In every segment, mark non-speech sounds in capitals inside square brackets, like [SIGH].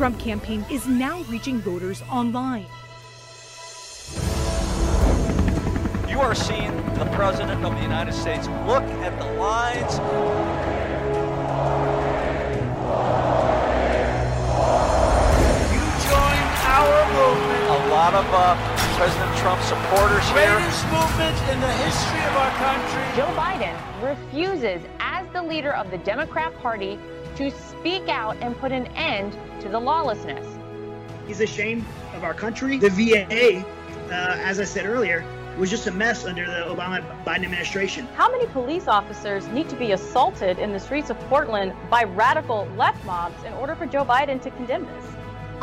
Trump campaign is now reaching voters online. You are seeing the President of the United States look at the lines. You join our movement. A lot of uh, President Trump supporters here. Greatest movement in the history of our country. Joe Biden refuses, as the leader of the Democrat Party, to speak out and put an end to the lawlessness. He's ashamed of our country. The VA, uh, as I said earlier, was just a mess under the Obama Biden administration. How many police officers need to be assaulted in the streets of Portland by radical left mobs in order for Joe Biden to condemn this?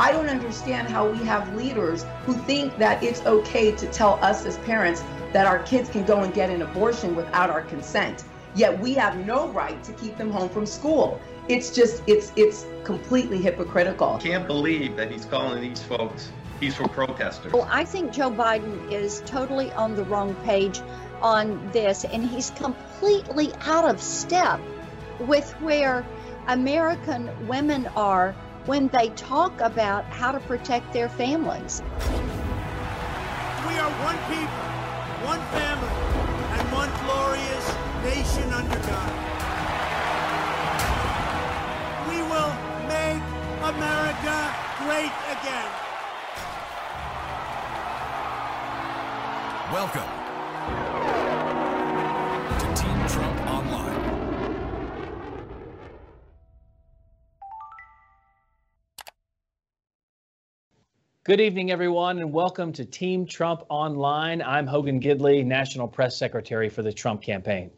I don't understand how we have leaders who think that it's okay to tell us as parents that our kids can go and get an abortion without our consent. Yet we have no right to keep them home from school. It's just it's it's completely hypocritical. Can't believe that he's calling these folks peaceful protesters. Well, I think Joe Biden is totally on the wrong page on this, and he's completely out of step with where American women are when they talk about how to protect their families. We are one people, one family, and one glorious nation under God. We will make America great again. Welcome to Team Trump Online. Good evening, everyone, and welcome to Team Trump Online. I'm Hogan Gidley, National Press Secretary for the Trump campaign.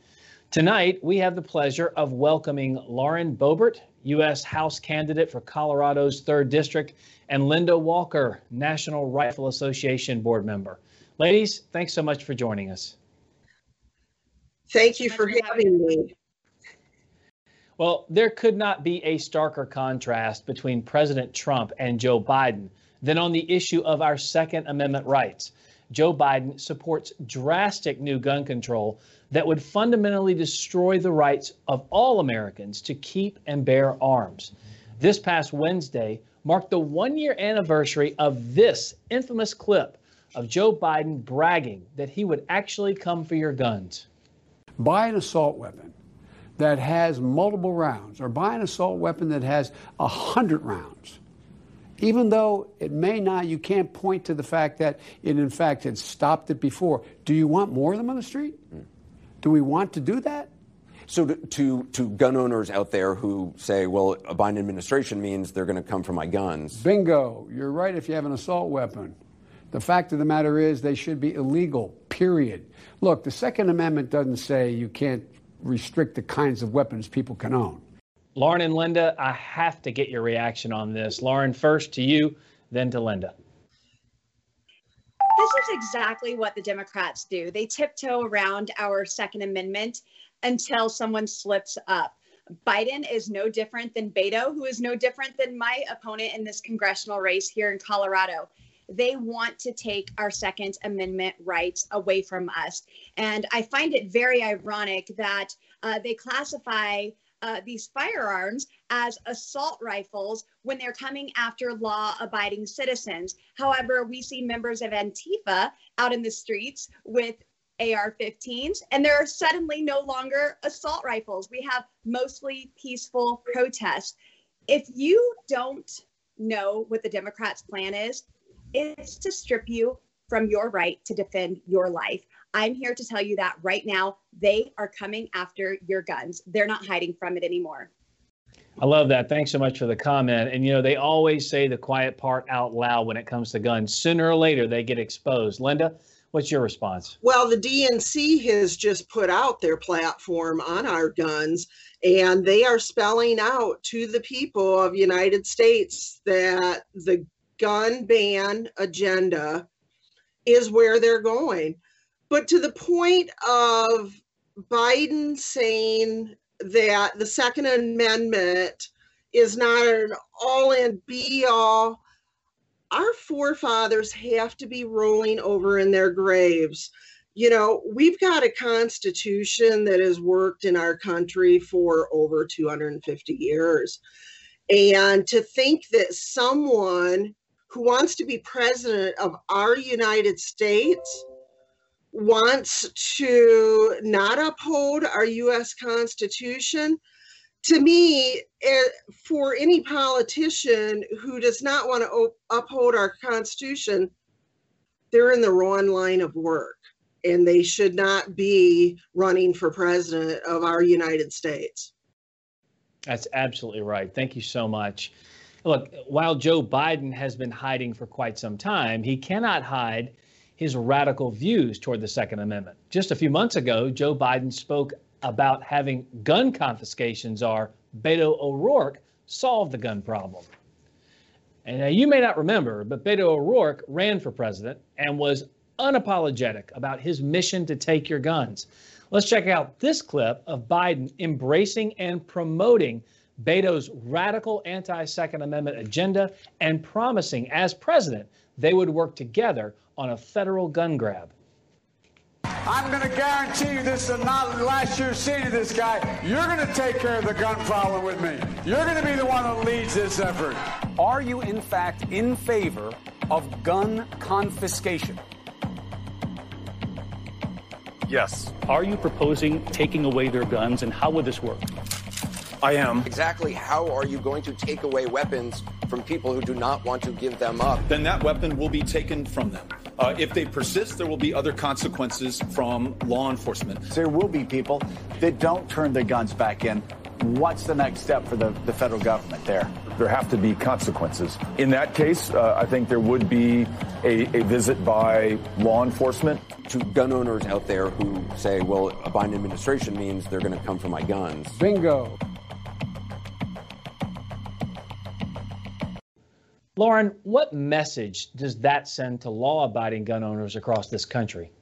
Tonight, we have the pleasure of welcoming Lauren Boebert, U.S. House candidate for Colorado's 3rd District, and Linda Walker, National Rifle Association board member. Ladies, thanks so much for joining us. Thank you for having me. Well, there could not be a starker contrast between President Trump and Joe Biden than on the issue of our Second Amendment rights. Joe Biden supports drastic new gun control that would fundamentally destroy the rights of all Americans to keep and bear arms. This past Wednesday marked the one year anniversary of this infamous clip of Joe Biden bragging that he would actually come for your guns. Buy an assault weapon that has multiple rounds, or buy an assault weapon that has a hundred rounds. Even though it may not, you can't point to the fact that it in fact had stopped it before. Do you want more of them on the street? Mm. Do we want to do that? So to, to, to gun owners out there who say, well, a Biden administration means they're going to come for my guns. Bingo. You're right if you have an assault weapon. The fact of the matter is they should be illegal, period. Look, the Second Amendment doesn't say you can't restrict the kinds of weapons people can own. Lauren and Linda, I have to get your reaction on this. Lauren, first to you, then to Linda. This is exactly what the Democrats do. They tiptoe around our Second Amendment until someone slips up. Biden is no different than Beto, who is no different than my opponent in this congressional race here in Colorado. They want to take our Second Amendment rights away from us. And I find it very ironic that uh, they classify uh, these firearms as assault rifles when they're coming after law abiding citizens. However, we see members of Antifa out in the streets with AR 15s, and there are suddenly no longer assault rifles. We have mostly peaceful protests. If you don't know what the Democrats' plan is, it's to strip you from your right to defend your life. I'm here to tell you that right now, they are coming after your guns. They're not hiding from it anymore. I love that. Thanks so much for the comment. And you know, they always say the quiet part out loud when it comes to guns. Sooner or later, they get exposed. Linda, what's your response? Well, the DNC has just put out their platform on our guns, and they are spelling out to the people of United States that the gun ban agenda is where they're going. But to the point of Biden saying that the Second Amendment is not an all in be all, our forefathers have to be rolling over in their graves. You know, we've got a constitution that has worked in our country for over 250 years. And to think that someone who wants to be president of our United States wants to not uphold our US Constitution, to me, eh, for any politician who does not want to uphold our Constitution, they're in the wrong line of work and they should not be running for president of our United States. That's absolutely right. Thank you so much. Look, while Joe Biden has been hiding for quite some time, he cannot hide his radical views toward the Second Amendment. Just a few months ago, Joe Biden spoke about having gun confiscations are Beto O'Rourke solve the gun problem. And you may not remember, but Beto O'Rourke ran for president and was unapologetic about his mission to take your guns. Let's check out this clip of Biden embracing and promoting Beto's radical anti Second Amendment agenda and promising, as president, they would work together on a federal gun grab. I'm going to guarantee you this is not the last year seeing this guy. You're going to take care of the gun problem with me. You're going to be the one that leads this effort. Are you, in fact, in favor of gun confiscation? Yes. Are you proposing taking away their guns, and how would this work? I am. Exactly how are you going to take away weapons from people who do not want to give them up? Then that weapon will be taken from them. Uh, if they persist, there will be other consequences from law enforcement. There will be people that don't turn their guns back in. What's the next step for the, the federal government there? There have to be consequences. In that case, uh, I think there would be a, a visit by law enforcement. To gun owners out there who say, well, a Biden administration means they're going to come for my guns. Bingo. Lauren, what message does that send to law abiding gun owners across this country?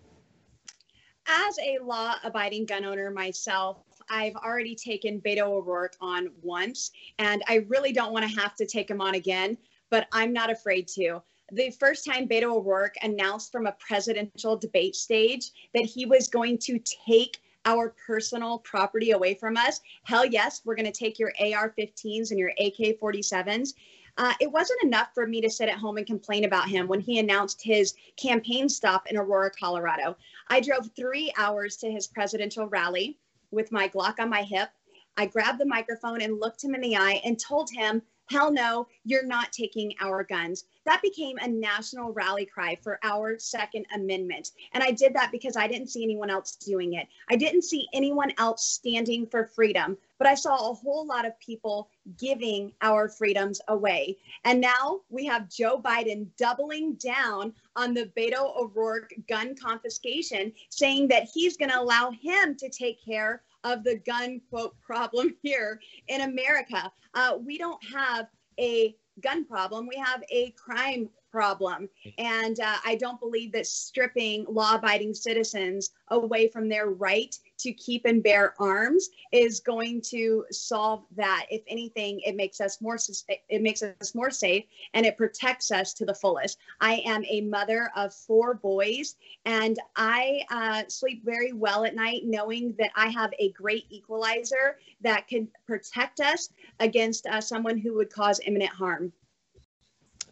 As a law abiding gun owner myself, I've already taken Beto O'Rourke on once, and I really don't want to have to take him on again, but I'm not afraid to. The first time Beto O'Rourke announced from a presidential debate stage that he was going to take our personal property away from us, hell yes, we're going to take your AR 15s and your AK 47s. Uh, it wasn't enough for me to sit at home and complain about him when he announced his campaign stop in Aurora, Colorado. I drove three hours to his presidential rally with my Glock on my hip. I grabbed the microphone and looked him in the eye and told him hell no, you're not taking our guns. That became a national rally cry for our Second Amendment. And I did that because I didn't see anyone else doing it. I didn't see anyone else standing for freedom, but I saw a whole lot of people giving our freedoms away. And now we have Joe Biden doubling down on the Beto O'Rourke gun confiscation, saying that he's going to allow him to take care of the gun quote problem [LAUGHS] here in America. Uh, we don't have a gun problem, we have a crime problem. And uh, I don't believe that stripping law abiding citizens away from their right to keep and bear arms is going to solve that. If anything, it makes us more it makes us more safe and it protects us to the fullest. I am a mother of four boys, and I uh, sleep very well at night knowing that I have a great equalizer that can protect us against uh, someone who would cause imminent harm.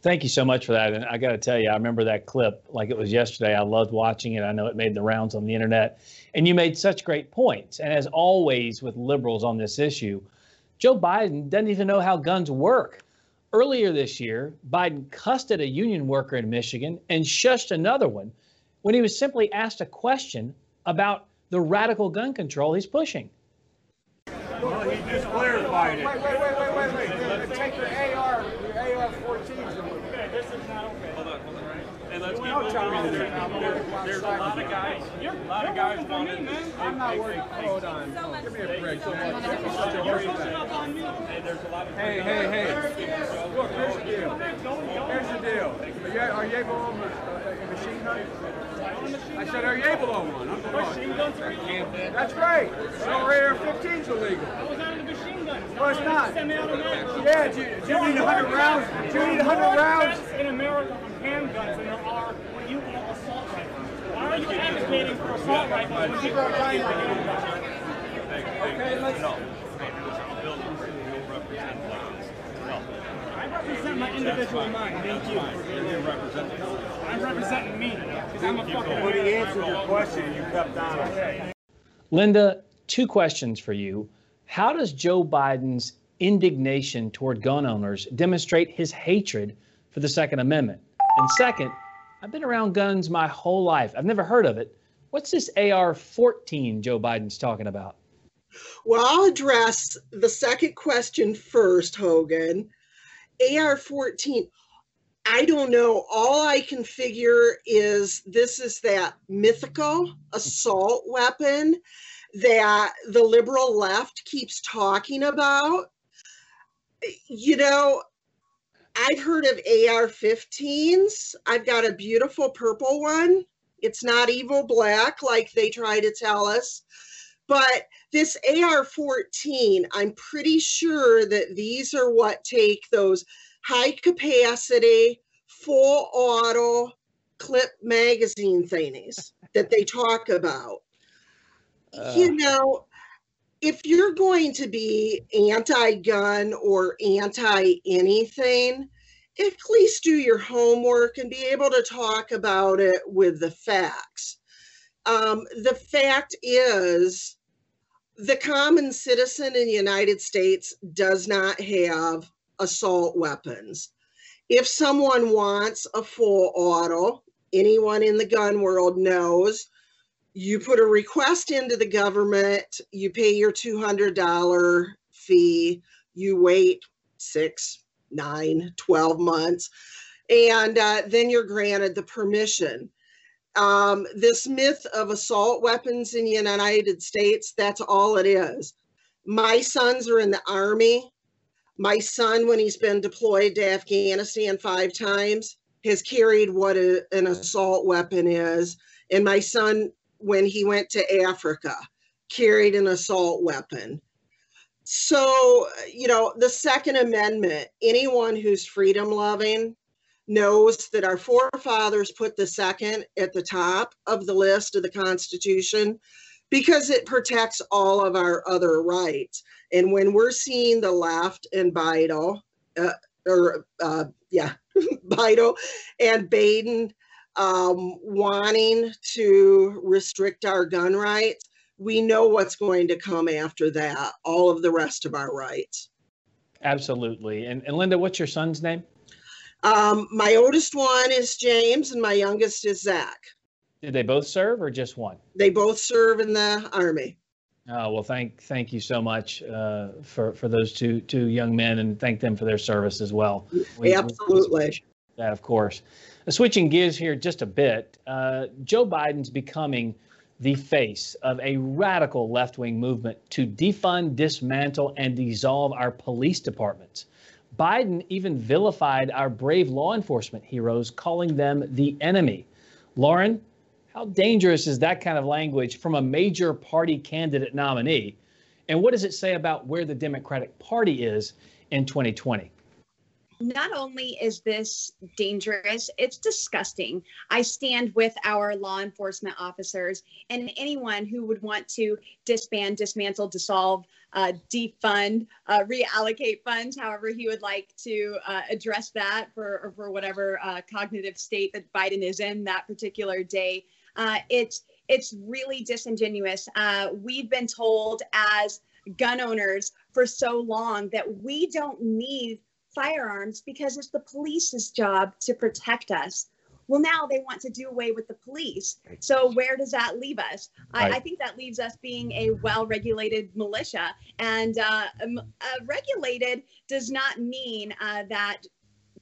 Thank you so much for that. And I got to tell you, I remember that clip like it was yesterday. I loved watching it. I know it made the rounds on the internet. And you made such great points. And as always with liberals on this issue, Joe Biden doesn't even know how guns work. Earlier this year, Biden cussed at a union worker in Michigan and shushed another one when he was simply asked a question about the radical gun control he's pushing. Well, he just clarified it. Wait, wait, wait. Take your AR, your AR-14s and let's. There's, a lot of guys. A lot of guys want to. I'm not worried. Hold on. Give me a break. Hey, hey, hey. Look, here's the deal. Here's the deal. Are you, are you able to own a machine gun? I said, are you able to own one? I'm the Machine guns That's right. So AR-15's illegal. I was on the machine gun. No, it's not. Yeah, do you, do you need 100 rounds? Do you need 100 rounds? In America from handguns than there are what you call assault rifles. Why are you advocating for assault rifles when people are dying like handguns? Okay, let's... represent my individual mind. Thank you. I'm representing me. Because I'm a fucking When he answered your question, you kept on. Linda, two questions for you. How does Joe Biden's indignation toward gun owners demonstrate his hatred for the Second Amendment? And second, I've been around guns my whole life. I've never heard of it. What's this AR 14 Joe Biden's talking about? Well, I'll address the second question first, Hogan. AR 14, I don't know. All I can figure is this is that mythical assault weapon that the liberal left keeps talking about. You know, I've heard of AR 15s. I've got a beautiful purple one. It's not evil black like they try to tell us. But this AR 14, I'm pretty sure that these are what take those high capacity, full auto clip magazine thingies that they talk about. Uh. you know, if you're going to be anti gun or anti anything, at least do your homework and be able to talk about it with the facts. Um, the fact is, the common citizen in the United States does not have assault weapons. If someone wants a full auto, anyone in the gun world knows you put a request into the government, you pay your $200 fee, you wait six, nine, 12 months, and uh, then you're granted the permission. Um, this myth of assault weapons in the United States, that's all it is. My sons are in the Army. My son, when he's been deployed to Afghanistan five times, has carried what a, an assault weapon is. And my son, when he went to Africa, carried an assault weapon. So, you know, the Second Amendment, anyone who's freedom loving knows that our forefathers put the second at the top of the list of the Constitution because it protects all of our other rights. And when we're seeing the left and Biden, uh, or uh, yeah, [LAUGHS] Biden and Baden um, wanting to restrict our gun rights, we know what's going to come after that, all of the rest of our rights. Absolutely. And, and Linda, what's your son's name? Um, my oldest one is James, and my youngest is Zach. Did they both serve or just one? They both serve in the Army. Oh, well, thank thank you so much uh, for for those two two young men, and thank them for their service as well. We- we Absolutely. appreciate that, of course. Switching gears here just a bit, uh, Joe Biden's becoming the face of a radical left wing movement to defund, dismantle, and dissolve our police departments. Biden even vilified our brave law enforcement heroes, calling them the enemy. Lauren, how dangerous is that kind of language from a major party candidate nominee? And what does it say about where the Democratic Party is in 2020? Not only is this dangerous, it's disgusting. I stand with our law enforcement officers and anyone who would want to disband, dismantle, dissolve, uh, defund, uh, reallocate funds, however he would like to uh, address that for, or for whatever uh, cognitive state that Biden is in that particular day. Uh, it's it's really disingenuous. Uh, we've been told as gun owners for so long that we don't need firearms because it's the police's job to protect us. Well, now they want to do away with the police. So where does that leave us? I, I think that leaves us being a well-regulated militia, and uh, um, uh, regulated does not mean uh, that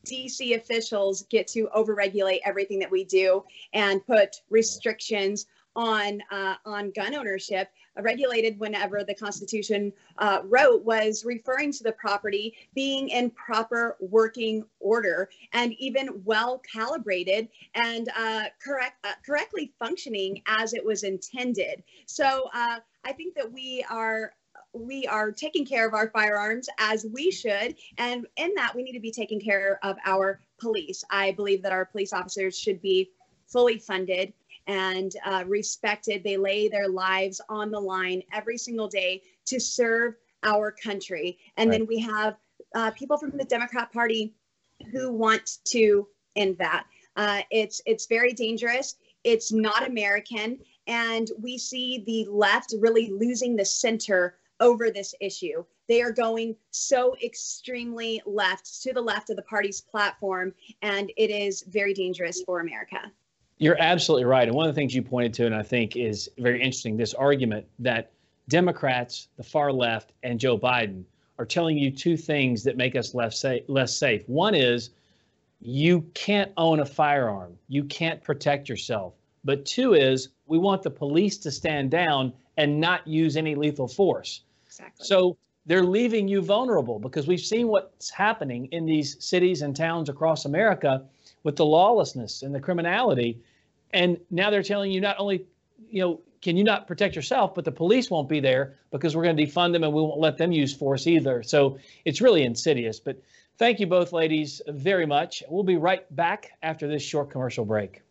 DC officials get to overregulate everything that we do and put restrictions on uh, on gun ownership. Regulated whenever the Constitution uh, wrote was referring to the property being in proper working order and even well calibrated and uh, correct uh, correctly functioning as it was intended. So uh, I think that we are we are taking care of our firearms as we should. And in that, we need to be taking care of our police. I believe that our police officers should be fully funded and uh, respected. They lay their lives on the line every single day to serve our country. And then we have uh, people from the Democrat Party who want to end that. Uh, it's it's very dangerous. It's not American, and we see the left really losing the center over this issue. They are going so extremely left to the left of the party's platform, and it is very dangerous for America. You're absolutely right. And one of the things you pointed to, and I think is very interesting, this argument that Democrats, the far left, and Joe Biden are telling you two things that make us less safe. Less safe. One is you can't own a firearm, you can't protect yourself. But two is we want the police to stand down and not use any lethal force. Exactly. So they're leaving you vulnerable because we've seen what's happening in these cities and towns across America with the lawlessness and the criminality. And now they're telling you not only, you know, can you not protect yourself, but the police won't be there because we're going to defund them and we won't let them use force either. So it's really insidious. But thank you both ladies very much. We'll be right back after this short commercial break.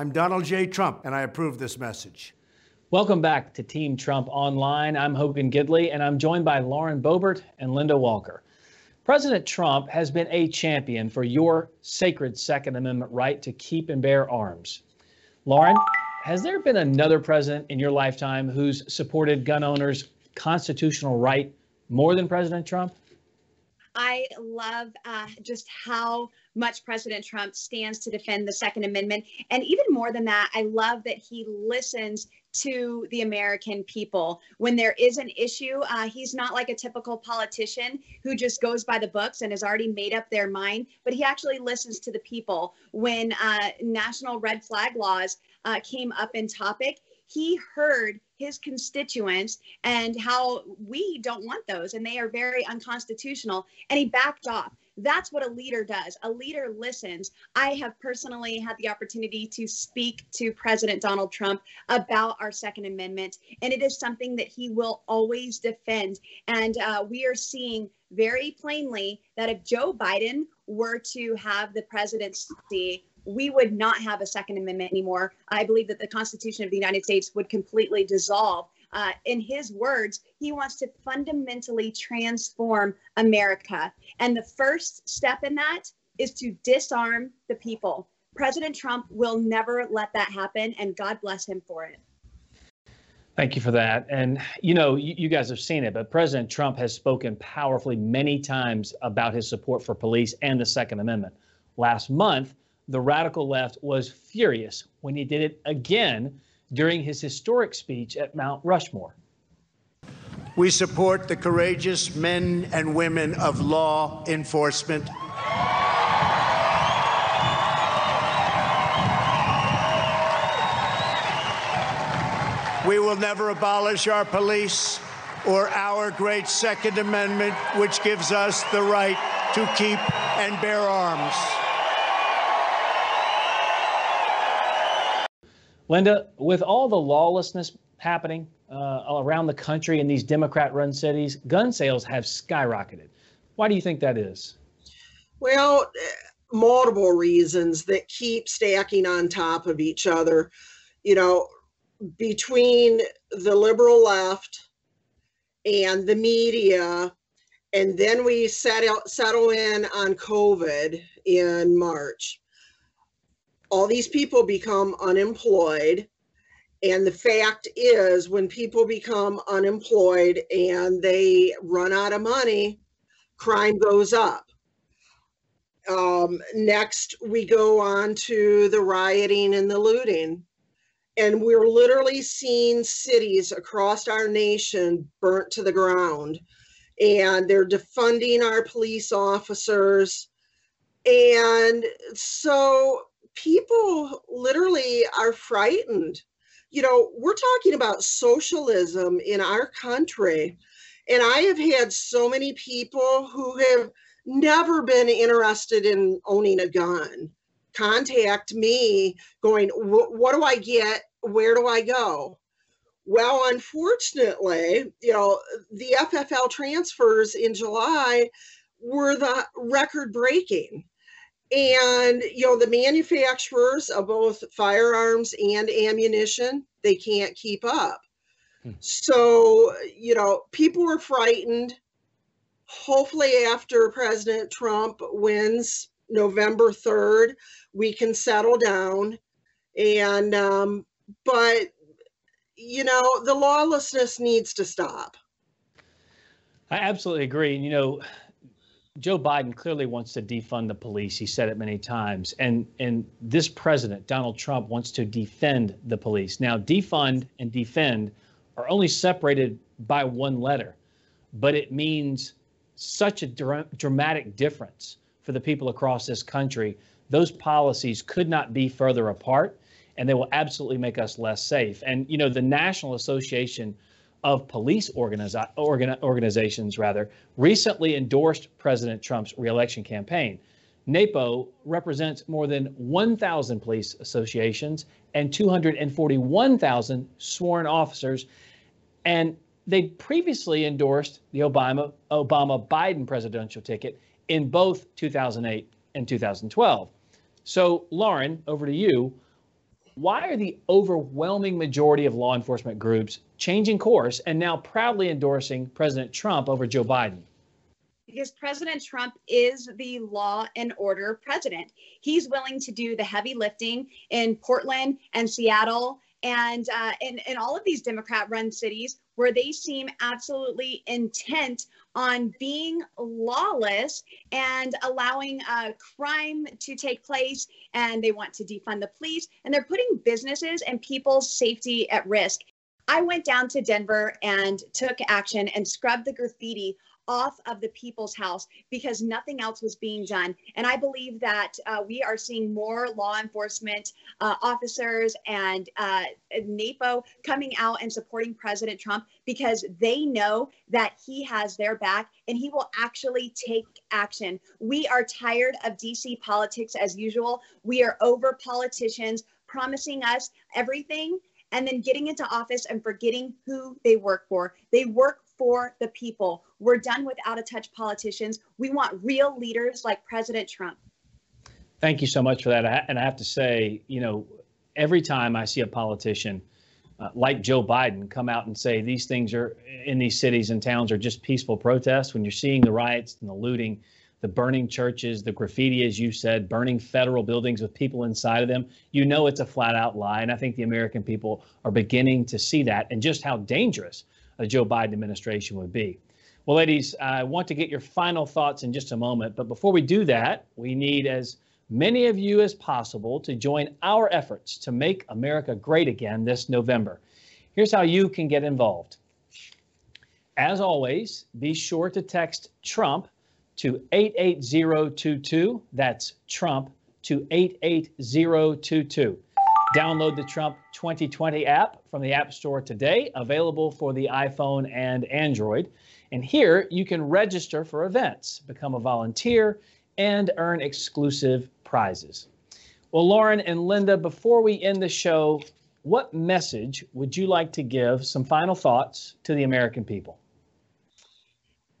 I'm Donald J. Trump, and I approve this message. Welcome back to Team Trump Online. I'm Hogan Gidley, and I'm joined by Lauren Boebert and Linda Walker. President Trump has been a champion for your sacred Second Amendment right to keep and bear arms. Lauren, has there been another president in your lifetime who's supported gun owners' constitutional right more than President Trump? I love uh, just how much President Trump stands to defend the Second Amendment. And even more than that, I love that he listens to the American people. When there is an issue, uh, he's not like a typical politician who just goes by the books and has already made up their mind, but he actually listens to the people. When uh, national red flag laws uh, came up in topic, he heard his constituents and how we don't want those and they are very unconstitutional and he backed off that's what a leader does a leader listens i have personally had the opportunity to speak to president donald trump about our second amendment and it is something that he will always defend and uh, we are seeing very plainly that if joe biden were to have the presidency we would not have a Second Amendment anymore. I believe that the Constitution of the United States would completely dissolve. Uh, in his words, he wants to fundamentally transform America. And the first step in that is to disarm the people. President Trump will never let that happen, and God bless him for it. Thank you for that. And you know, you, you, guys have seen it, but President Trump has spoken powerfully many times about his support for police and the Second Amendment. Last month, the radical left was furious when he did it again during his historic speech at Mount Rushmore. We support the courageous men and women of law enforcement. We will never abolish our police or our great Second Amendment, which gives us the right to keep and bear arms. Linda, with all the lawlessness happening uh, around the country in these Democrat run cities, gun sales have skyrocketed. Why do you think that is? Well, multiple reasons that keep stacking on top of each other. You know, between the liberal left and the media, and then we settle, settle in on COVID in March all these people become unemployed. And the fact is, when people become unemployed and they run out of money, crime goes up. Um, next, we go on to the rioting and the looting. And we're literally seeing cities across our nation burnt to the ground. And they're defunding our police officers. And so people literally are frightened. You know, we're talking about socialism in our country. And I have had so many people who have never been interested in owning a gun contact me going, What do I get? Where do I go? Well, unfortunately, you know, the FFL transfers in July were the record breaking. And, you know, the manufacturers of both firearms and ammunition, they can't keep up. Hmm. So, you know, people were frightened. Hopefully, after President Trump wins November 3rd, we can settle down. And, um, but, you know, the lawlessness needs to stop. I absolutely agree. And, you know, Joe Biden clearly wants to defund the police. He said it many times. And and this president, Donald Trump, wants to defend the police. Now, defund and defend are only separated by one letter, but it means such a dra- dramatic difference for the people across this country. Those policies could not be further apart, and they will absolutely make us less safe. And you know, the National Association of police organ- organizations rather recently endorsed President Trump's reelection campaign. NAPO represents more than 1,000 police associations and 241,000 sworn officers, and they previously endorsed the Obama Obama Biden presidential ticket in both 2008 and 2012. So, Lauren, over to you. Why are the overwhelming majority of law enforcement groups changing course and now proudly endorsing President Trump over Joe Biden? Because President Trump is the law and order president. He's willing to do the heavy lifting in Portland and Seattle and uh, in, in all of these Democrat run cities where they seem absolutely intent on being lawless and allowing uh, crime to take place. And they want to defund the police and they're putting businesses and people's safety at risk. I went down to Denver and took action and scrubbed the graffiti off of the people's house because nothing else was being done. And I believe that uh, we are seeing more law enforcement uh, officers and uh, NAPO coming out and supporting President Trump because they know that he has their back and he will actually take action. We are tired of DC politics as usual. We are over politicians promising us everything and then getting into office and forgetting who they work for. They work for the people. We're done with out of touch politicians. We want real leaders like President Trump. Thank you so much for that. And I have to say, you know, every time I see a politician uh, like Joe Biden come out and say these things are in these cities and towns are just peaceful protests, when you're seeing the riots and the looting, the burning churches, the graffiti, as you said, burning federal buildings with people inside of them, you know it's a flat out lie. And I think the American people are beginning to see that and just how dangerous a Joe Biden administration would be. Well, ladies, I want to get your final thoughts in just a moment. But before we do that, we need as many of you as possible to join our efforts to make America great again this November. Here's how you can get involved. As always, be sure to text Trump to 88022. That's Trump to 88022. Download the Trump 2020 app from the App Store today, available for the iPhone and Android. And here you can register for events, become a volunteer, and earn exclusive prizes. Well, Lauren and Linda, before we end the show, what message would you like to give, some final thoughts to the American people?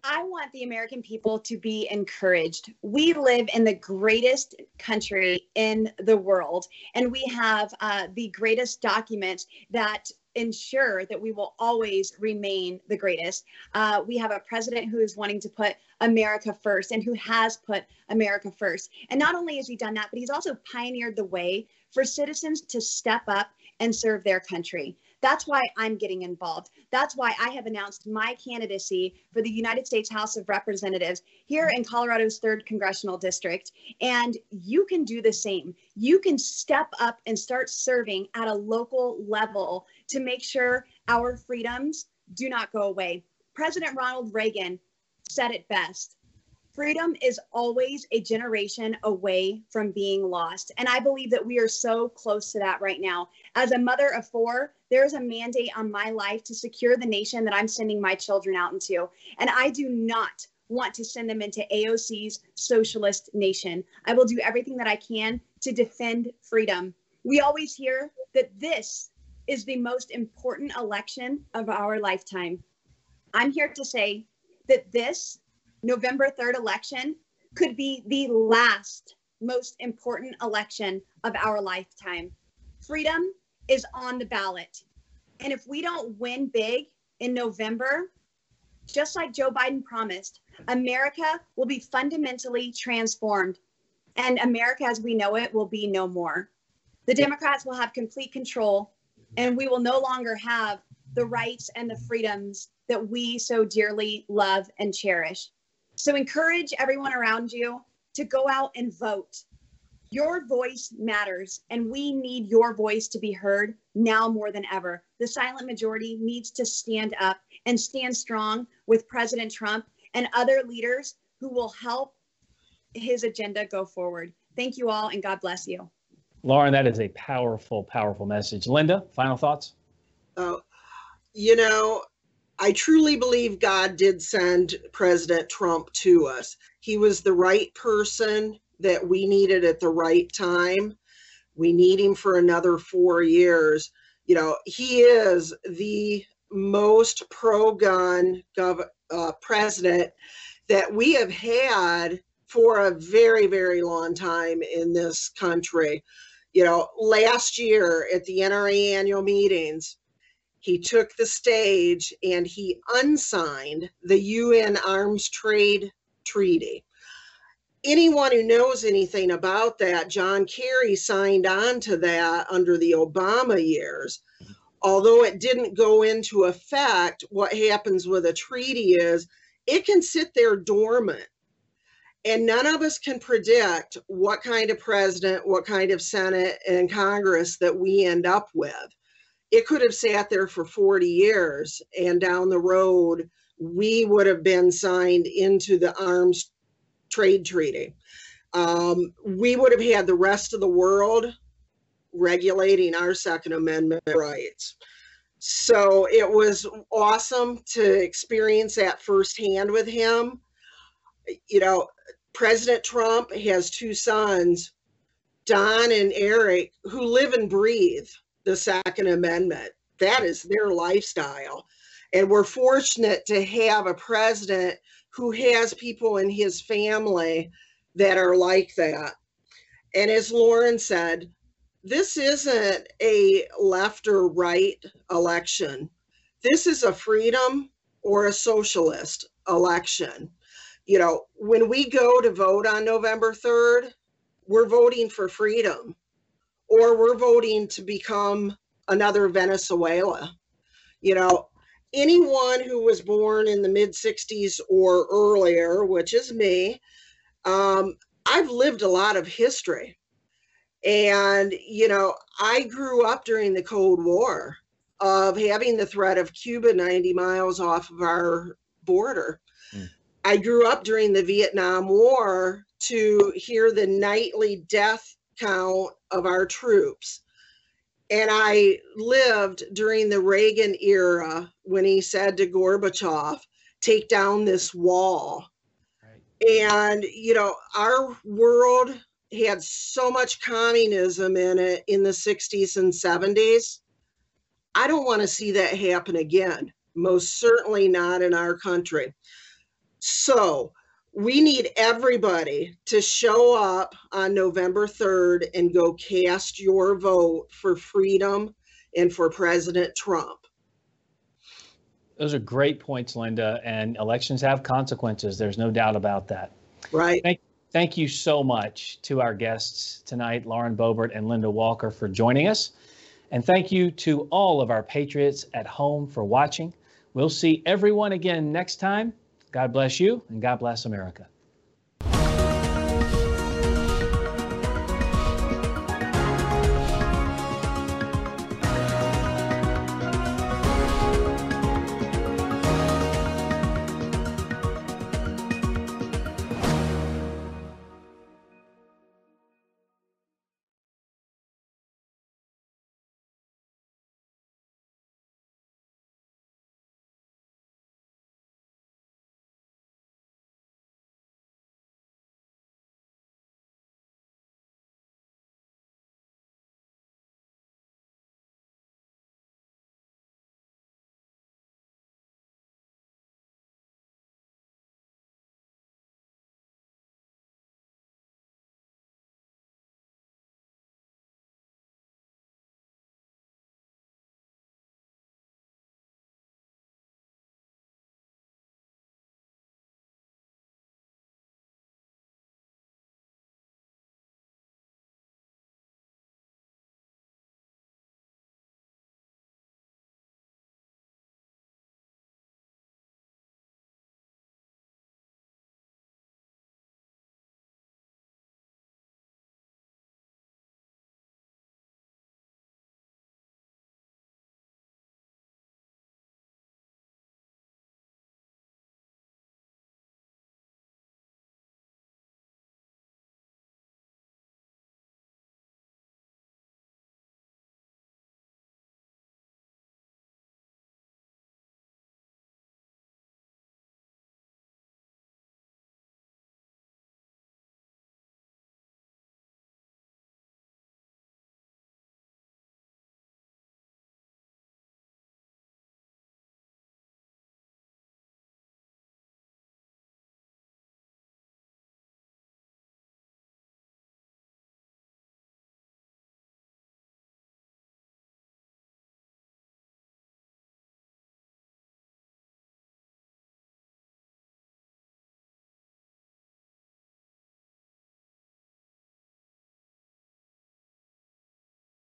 I want the American people to be encouraged. We live in the greatest country in the world, and we have uh, the greatest documents that ensure that we will always remain the greatest. Uh, we have a president who is wanting to put America first and who has put America first. And not only has he done that, but he's also pioneered the way for citizens to step up and serve their country. That's why I'm getting involved. That's why I have announced my candidacy for the United States House of Representatives here in Colorado's 3rd Congressional District. And you can do the same. You can step up and start serving at a local level to make sure our freedoms do not go away. President Ronald Reagan said it best freedom is always a generation away from being lost. And I believe that we are so close to that right now. As a mother of four, there is a mandate on my life to secure the nation that I'm sending my children out into. And I do not want to send them into AOC's socialist nation. I will do everything that I can to defend freedom. We always hear that this is the most important election of our lifetime. I'm here to say that this November 3rd election could be the last most important election of our lifetime. Freedom is on the ballot. And if we don't win big in November, just like Joe Biden promised, America will be fundamentally transformed. And America as we know it will be no more. The Democrats will have complete control, and we will no longer have the rights and the freedoms that we so dearly love and cherish. So encourage everyone around you to go out and vote. Your voice matters, and we need your voice to be heard now more than ever. The silent majority needs to stand up and stand strong with President Trump and other leaders who will help his agenda go forward. Thank you all, and God bless you. Lauren, that is a powerful, powerful message. Linda, final thoughts? Oh, you know, I truly believe God did send President Trump to us. He was the right person that we needed at the right time. We need him for another four years. You know, he is the most pro gun gov- uh, president that we have had for a very, very long time in this country. You know, last year at the NRA annual meetings, he took the stage and he unsigned the UN Arms Trade Treaty. Anyone who knows anything about that, John Kerry signed on to that under the Obama years. Although it didn't go into effect, what happens with a treaty is it can sit there dormant. And none of us can predict what kind of president, what kind of Senate and Congress that we end up with it could have sat there for 40 years and down the road we would have been signed into the arms trade treaty. Um, we would have had the rest of the world regulating our second amendment rights. So it was awesome to experience that firsthand with him. You know president trump has two sons don and eric who live and breathe the Second Amendment. That is their lifestyle. And we're fortunate to have a president who has people in his family that are like that. And as Lauren said, this isn't a left or right election. This is a freedom or a socialist election. You know, when we go to vote on November 3rd, we're voting for freedom or we're voting to become another Venezuela. You know, anyone who was born in the mid 60s or earlier, which is me, um, I've lived a lot of history. And, you know, I grew up during the Cold War of having the threat of Cuba 90 miles off of our border. Mm. I grew up during the Vietnam War to hear the nightly death count of our troops. And I lived during the Reagan era when he said to Gorbachev, take down this wall. Right. And, you know, our world had so much communism in it in the 60s and 70s. I don't want to see that happen again. Most certainly not in our country. So, we need everybody to show up on November 3rd and go cast your vote for freedom and for President Trump. Those are great points, Linda. And elections have consequences. There's no doubt about that. Right. Thank, thank you so much to our guests tonight, Lauren Boebert and Linda Walker, for joining us. And thank you to all of our patriots at home for watching. We'll see everyone again next time. God bless you and God bless America.